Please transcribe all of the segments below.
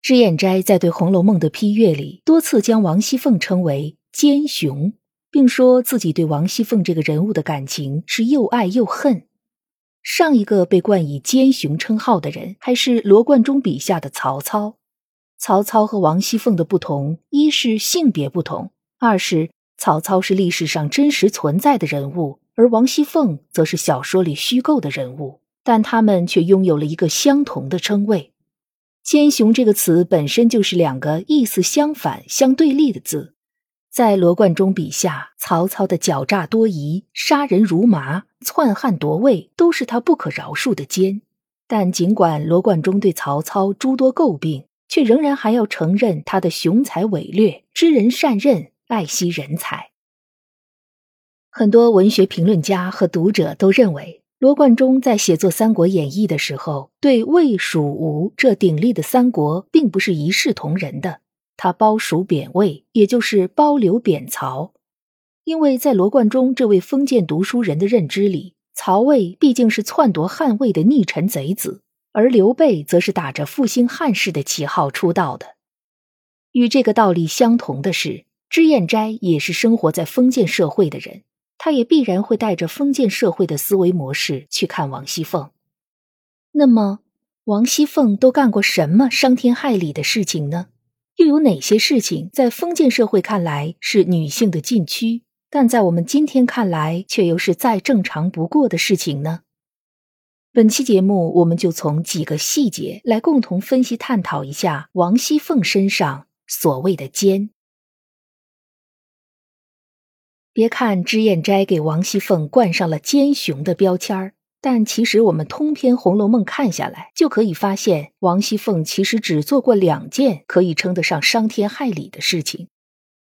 脂砚斋在对《红楼梦》的批阅里，多次将王熙凤称为奸雄，并说自己对王熙凤这个人物的感情是又爱又恨。上一个被冠以奸雄称号的人，还是罗贯中笔下的曹操。曹操和王熙凤的不同，一是性别不同，二是曹操是历史上真实存在的人物，而王熙凤则是小说里虚构的人物，但他们却拥有了一个相同的称谓。奸雄这个词本身就是两个意思相反、相对立的字。在罗贯中笔下，曹操的狡诈多疑、杀人如麻、篡汉夺位，都是他不可饶恕的奸。但尽管罗贯中对曹操诸多诟病，却仍然还要承认他的雄才伟略、知人善任、爱惜人才。很多文学评论家和读者都认为。罗贯中在写作《三国演义》的时候，对魏、蜀、吴这鼎立的三国并不是一视同仁的。他褒蜀贬魏，也就是褒刘贬曹。因为在罗贯中这位封建读书人的认知里，曹魏毕竟是篡夺汉魏的逆臣贼子，而刘备则是打着复兴汉室的旗号出道的。与这个道理相同的是，脂砚斋也是生活在封建社会的人。他也必然会带着封建社会的思维模式去看王熙凤。那么，王熙凤都干过什么伤天害理的事情呢？又有哪些事情在封建社会看来是女性的禁区，但在我们今天看来却又是再正常不过的事情呢？本期节目，我们就从几个细节来共同分析探讨一下王熙凤身上所谓的奸。别看脂砚斋给王熙凤冠上了奸雄的标签儿，但其实我们通篇《红楼梦》看下来，就可以发现王熙凤其实只做过两件可以称得上伤天害理的事情。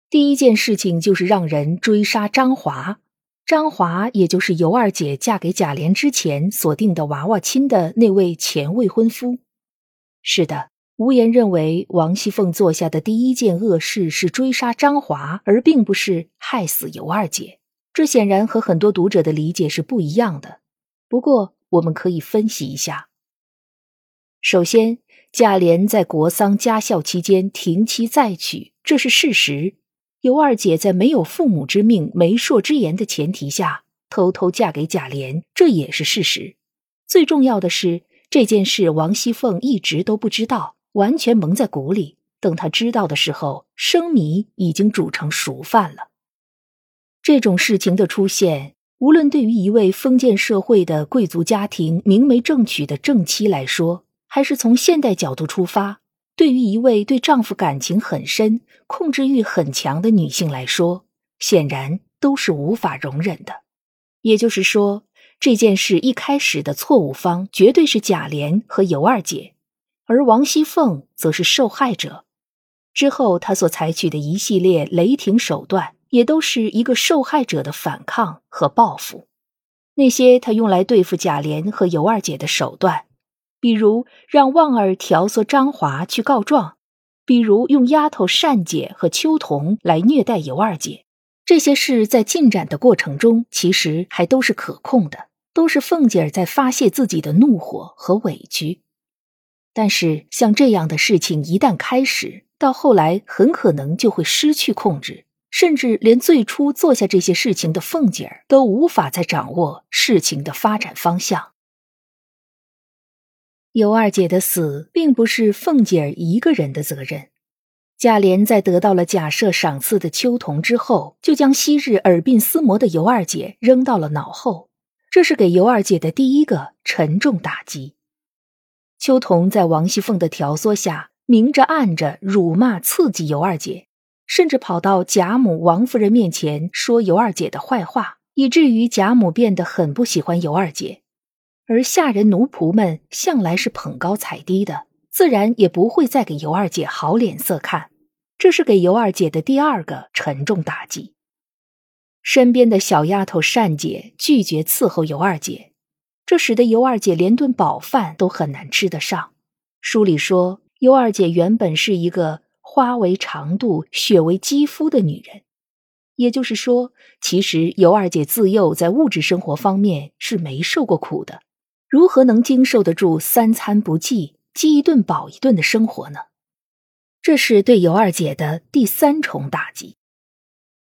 第一件事情就是让人追杀张华，张华也就是尤二姐嫁给贾琏之前所定的娃娃亲的那位前未婚夫。是的。无言认为，王熙凤做下的第一件恶事是追杀张华，而并不是害死尤二姐。这显然和很多读者的理解是不一样的。不过，我们可以分析一下。首先，贾琏在国丧家孝期间停妻再娶，这是事实；尤二姐在没有父母之命、媒妁之言的前提下偷偷嫁给贾琏，这也是事实。最重要的是，这件事王熙凤一直都不知道。完全蒙在鼓里，等他知道的时候，生米已经煮成熟饭了。这种事情的出现，无论对于一位封建社会的贵族家庭明媒正娶的正妻来说，还是从现代角度出发，对于一位对丈夫感情很深、控制欲很强的女性来说，显然都是无法容忍的。也就是说，这件事一开始的错误方绝对是贾琏和尤二姐。而王熙凤则是受害者，之后她所采取的一系列雷霆手段，也都是一个受害者的反抗和报复。那些她用来对付贾琏和尤二姐的手段，比如让旺儿调唆张华去告状，比如用丫头善姐和秋桐来虐待尤二姐，这些事在进展的过程中，其实还都是可控的，都是凤姐儿在发泄自己的怒火和委屈。但是，像这样的事情一旦开始，到后来很可能就会失去控制，甚至连最初做下这些事情的凤姐儿都无法再掌握事情的发展方向。尤二姐的死并不是凤姐儿一个人的责任。贾琏在得到了假设赏赐的秋桐之后，就将昔日耳鬓厮磨的尤二姐扔到了脑后，这是给尤二姐的第一个沉重打击。秋桐在王熙凤的挑唆下，明着暗着辱骂刺激尤二姐，甚至跑到贾母、王夫人面前说尤二姐的坏话，以至于贾母变得很不喜欢尤二姐。而下人奴仆们向来是捧高踩低的，自然也不会再给尤二姐好脸色看。这是给尤二姐的第二个沉重打击。身边的小丫头善姐拒绝伺候尤二姐，这使得尤二姐连顿饱饭都很难吃得上。书里说，尤二姐原本是一个花为长度、血为肌肤的女人，也就是说，其实尤二姐自幼在物质生活方面是没受过苦的，如何能经受得住三餐不济、饥一顿饱一顿的生活呢？这是对尤二姐的第三重打击，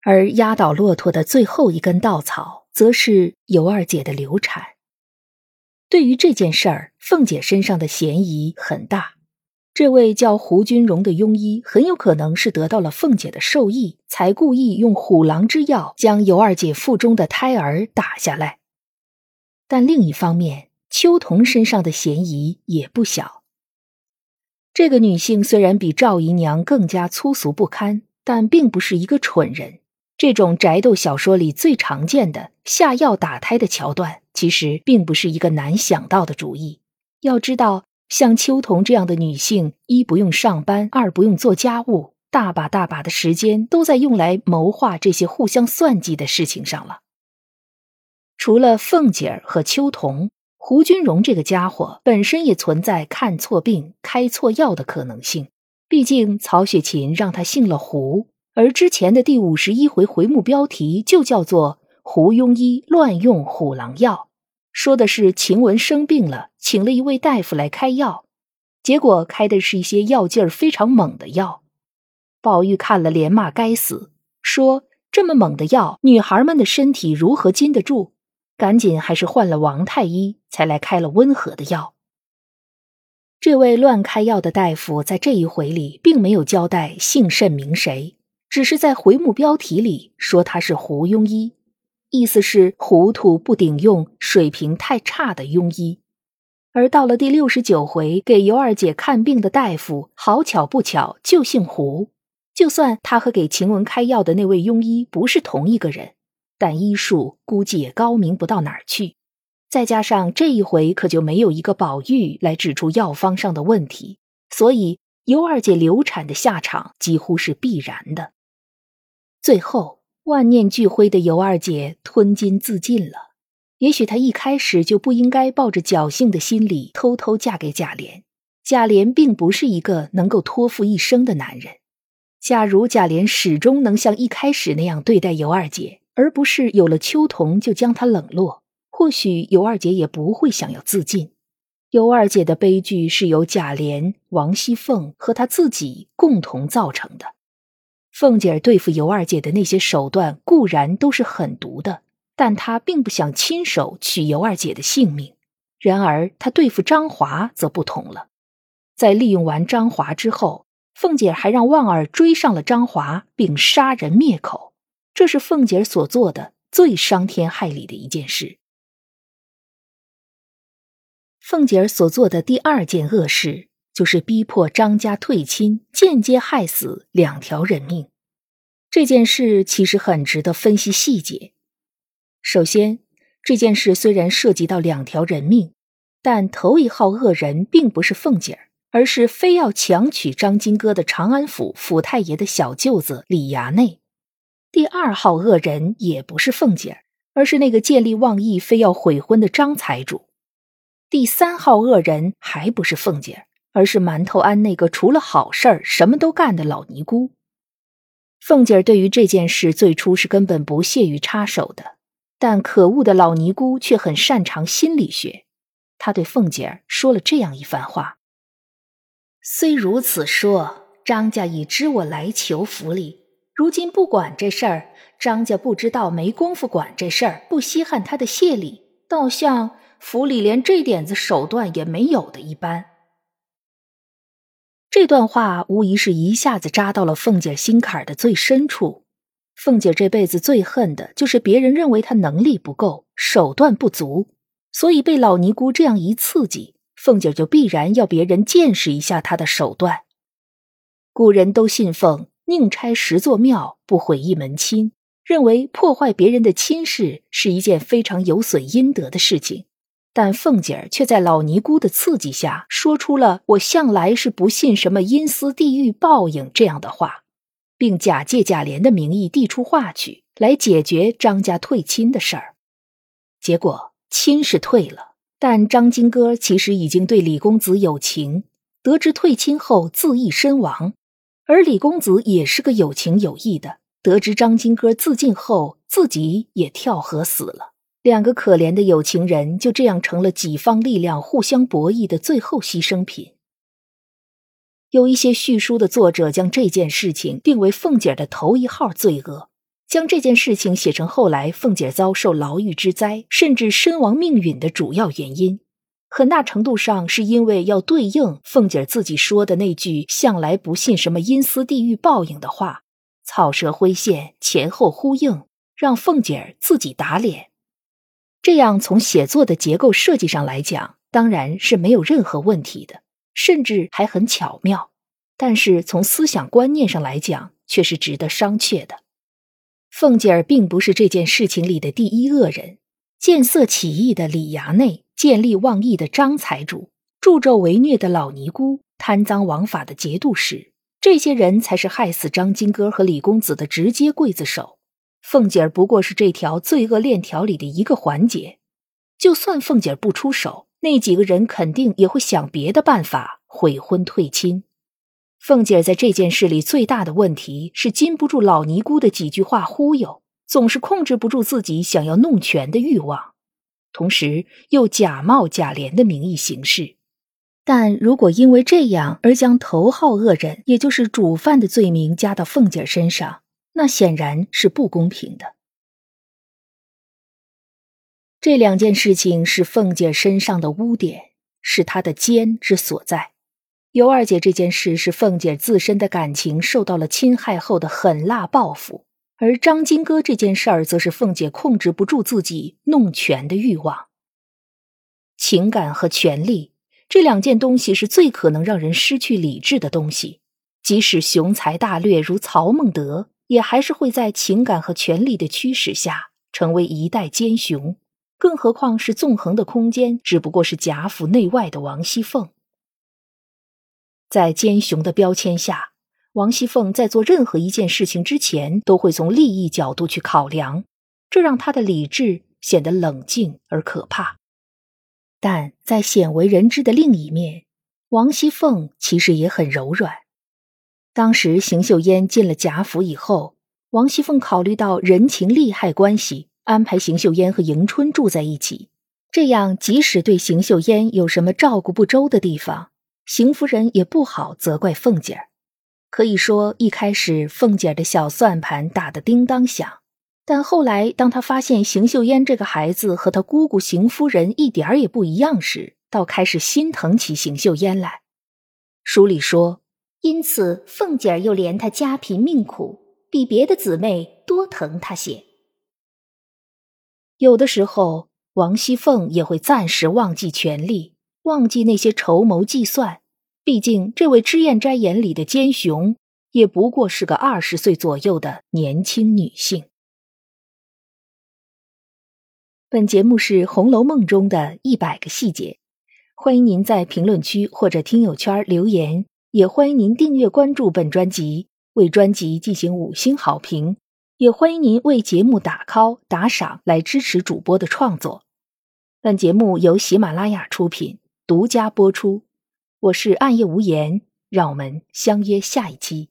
而压倒骆驼的最后一根稻草，则是尤二姐的流产。对于这件事儿，凤姐身上的嫌疑很大。这位叫胡君荣的庸医，很有可能是得到了凤姐的授意，才故意用虎狼之药将尤二姐腹中的胎儿打下来。但另一方面，秋桐身上的嫌疑也不小。这个女性虽然比赵姨娘更加粗俗不堪，但并不是一个蠢人。这种宅斗小说里最常见的下药打胎的桥段，其实并不是一个难想到的主意。要知道，像秋桐这样的女性，一不用上班，二不用做家务，大把大把的时间都在用来谋划这些互相算计的事情上了。除了凤姐儿和秋桐。胡君荣这个家伙本身也存在看错病、开错药的可能性。毕竟曹雪芹让他姓了胡，而之前的第五十一回回目标题就叫做“胡庸医乱用虎狼药”，说的是晴雯生病了，请了一位大夫来开药，结果开的是一些药劲儿非常猛的药。宝玉看了连骂该死，说这么猛的药，女孩们的身体如何禁得住？赶紧还是换了王太医，才来开了温和的药。这位乱开药的大夫在这一回里并没有交代姓甚名谁，只是在回目标题里说他是胡庸医，意思是糊涂不顶用、水平太差的庸医。而到了第六十九回给尤二姐看病的大夫，好巧不巧就姓胡，就算他和给晴雯开药的那位庸医不是同一个人。但医术估计也高明不到哪儿去，再加上这一回可就没有一个宝玉来指出药方上的问题，所以尤二姐流产的下场几乎是必然的。最后万念俱灰的尤二姐吞金自尽了。也许她一开始就不应该抱着侥幸的心理偷偷嫁给贾琏。贾琏并不是一个能够托付一生的男人。假如贾琏始终能像一开始那样对待尤二姐，而不是有了秋桐就将她冷落，或许尤二姐也不会想要自尽。尤二姐的悲剧是由贾琏、王熙凤和她自己共同造成的。凤姐儿对付尤二姐的那些手段固然都是狠毒的，但她并不想亲手取尤二姐的性命。然而她对付张华则不同了，在利用完张华之后，凤姐儿还让旺儿追上了张华，并杀人灭口。这是凤姐儿所做的最伤天害理的一件事。凤姐儿所做的第二件恶事，就是逼迫张家退亲，间接害死两条人命。这件事其实很值得分析细节。首先，这件事虽然涉及到两条人命，但头一号恶人并不是凤姐儿，而是非要强娶张金戈的长安府府太爷的小舅子李衙内。第二号恶人也不是凤姐儿，而是那个见利忘义、非要悔婚的张财主。第三号恶人还不是凤姐儿，而是馒头庵那个除了好事儿什么都干的老尼姑。凤姐儿对于这件事最初是根本不屑于插手的，但可恶的老尼姑却很擅长心理学。她对凤姐儿说了这样一番话：“虽如此说，张家已知我来求府里。”如今不管这事儿，张家不知道没工夫管这事儿，不稀罕他的谢礼，倒像府里连这点子手段也没有的一般。这段话无疑是一下子扎到了凤姐心坎的最深处。凤姐这辈子最恨的就是别人认为她能力不够，手段不足，所以被老尼姑这样一刺激，凤姐就必然要别人见识一下她的手段。古人都信奉。宁拆十座庙，不毁一门亲。认为破坏别人的亲事是一件非常有损阴德的事情，但凤姐儿却在老尼姑的刺激下，说出了“我向来是不信什么阴司地狱报应”这样的话，并假借贾琏的名义递出话去，来解决张家退亲的事儿。结果亲是退了，但张金哥其实已经对李公子有情，得知退亲后自缢身亡；而李公子也是个有情有义的，得知张金哥自尽后，自己也跳河死了。两个可怜的有情人就这样成了己方力量互相博弈的最后牺牲品。有一些叙书的作者将这件事情定为凤姐的头一号罪恶，将这件事情写成后来凤姐遭受牢狱之灾，甚至身亡命陨的主要原因。很大程度上是因为要对应凤姐自己说的那句“向来不信什么阴司地狱报应”的话，草蛇灰线，前后呼应，让凤姐自己打脸。这样，从写作的结构设计上来讲，当然是没有任何问题的，甚至还很巧妙。但是从思想观念上来讲，却是值得商榷的。凤姐儿并不是这件事情里的第一恶人，见色起意的李衙内，见利忘义的张财主，助纣为虐的老尼姑，贪赃枉法的节度使，这些人才是害死张金哥和李公子的直接刽子手。凤姐儿不过是这条罪恶链条里的一个环节，就算凤姐儿不出手，那几个人肯定也会想别的办法悔婚退亲。凤姐儿在这件事里最大的问题是禁不住老尼姑的几句话忽悠，总是控制不住自己想要弄权的欲望，同时又假冒贾琏的名义行事。但如果因为这样而将头号恶人，也就是主犯的罪名加到凤姐儿身上，那显然是不公平的。这两件事情是凤姐身上的污点，是她的奸之所在。尤二姐这件事是凤姐自身的感情受到了侵害后的狠辣报复，而张金哥这件事儿则是凤姐控制不住自己弄权的欲望。情感和权力这两件东西是最可能让人失去理智的东西，即使雄才大略如曹孟德。也还是会在情感和权力的驱使下成为一代奸雄，更何况是纵横的空间只不过是贾府内外的王熙凤。在奸雄的标签下，王熙凤在做任何一件事情之前都会从利益角度去考量，这让她的理智显得冷静而可怕。但在鲜为人知的另一面，王熙凤其实也很柔软。当时邢岫烟进了贾府以后，王熙凤考虑到人情利害关系，安排邢岫烟和迎春住在一起。这样，即使对邢岫烟有什么照顾不周的地方，邢夫人也不好责怪凤姐儿。可以说，一开始凤姐儿的小算盘打得叮当响，但后来，当她发现邢岫烟这个孩子和她姑姑邢夫人一点儿也不一样时，倒开始心疼起邢岫烟来。书里说。因此，凤姐儿又怜她家贫命苦，比别的姊妹多疼她些。有的时候，王熙凤也会暂时忘记权力，忘记那些筹谋计算。毕竟，这位脂砚斋眼里的奸雄，也不过是个二十岁左右的年轻女性。本节目是《红楼梦》中的一百个细节，欢迎您在评论区或者听友圈留言。也欢迎您订阅关注本专辑，为专辑进行五星好评。也欢迎您为节目打 call 打赏来支持主播的创作。本节目由喜马拉雅出品，独家播出。我是暗夜无言，让我们相约下一期。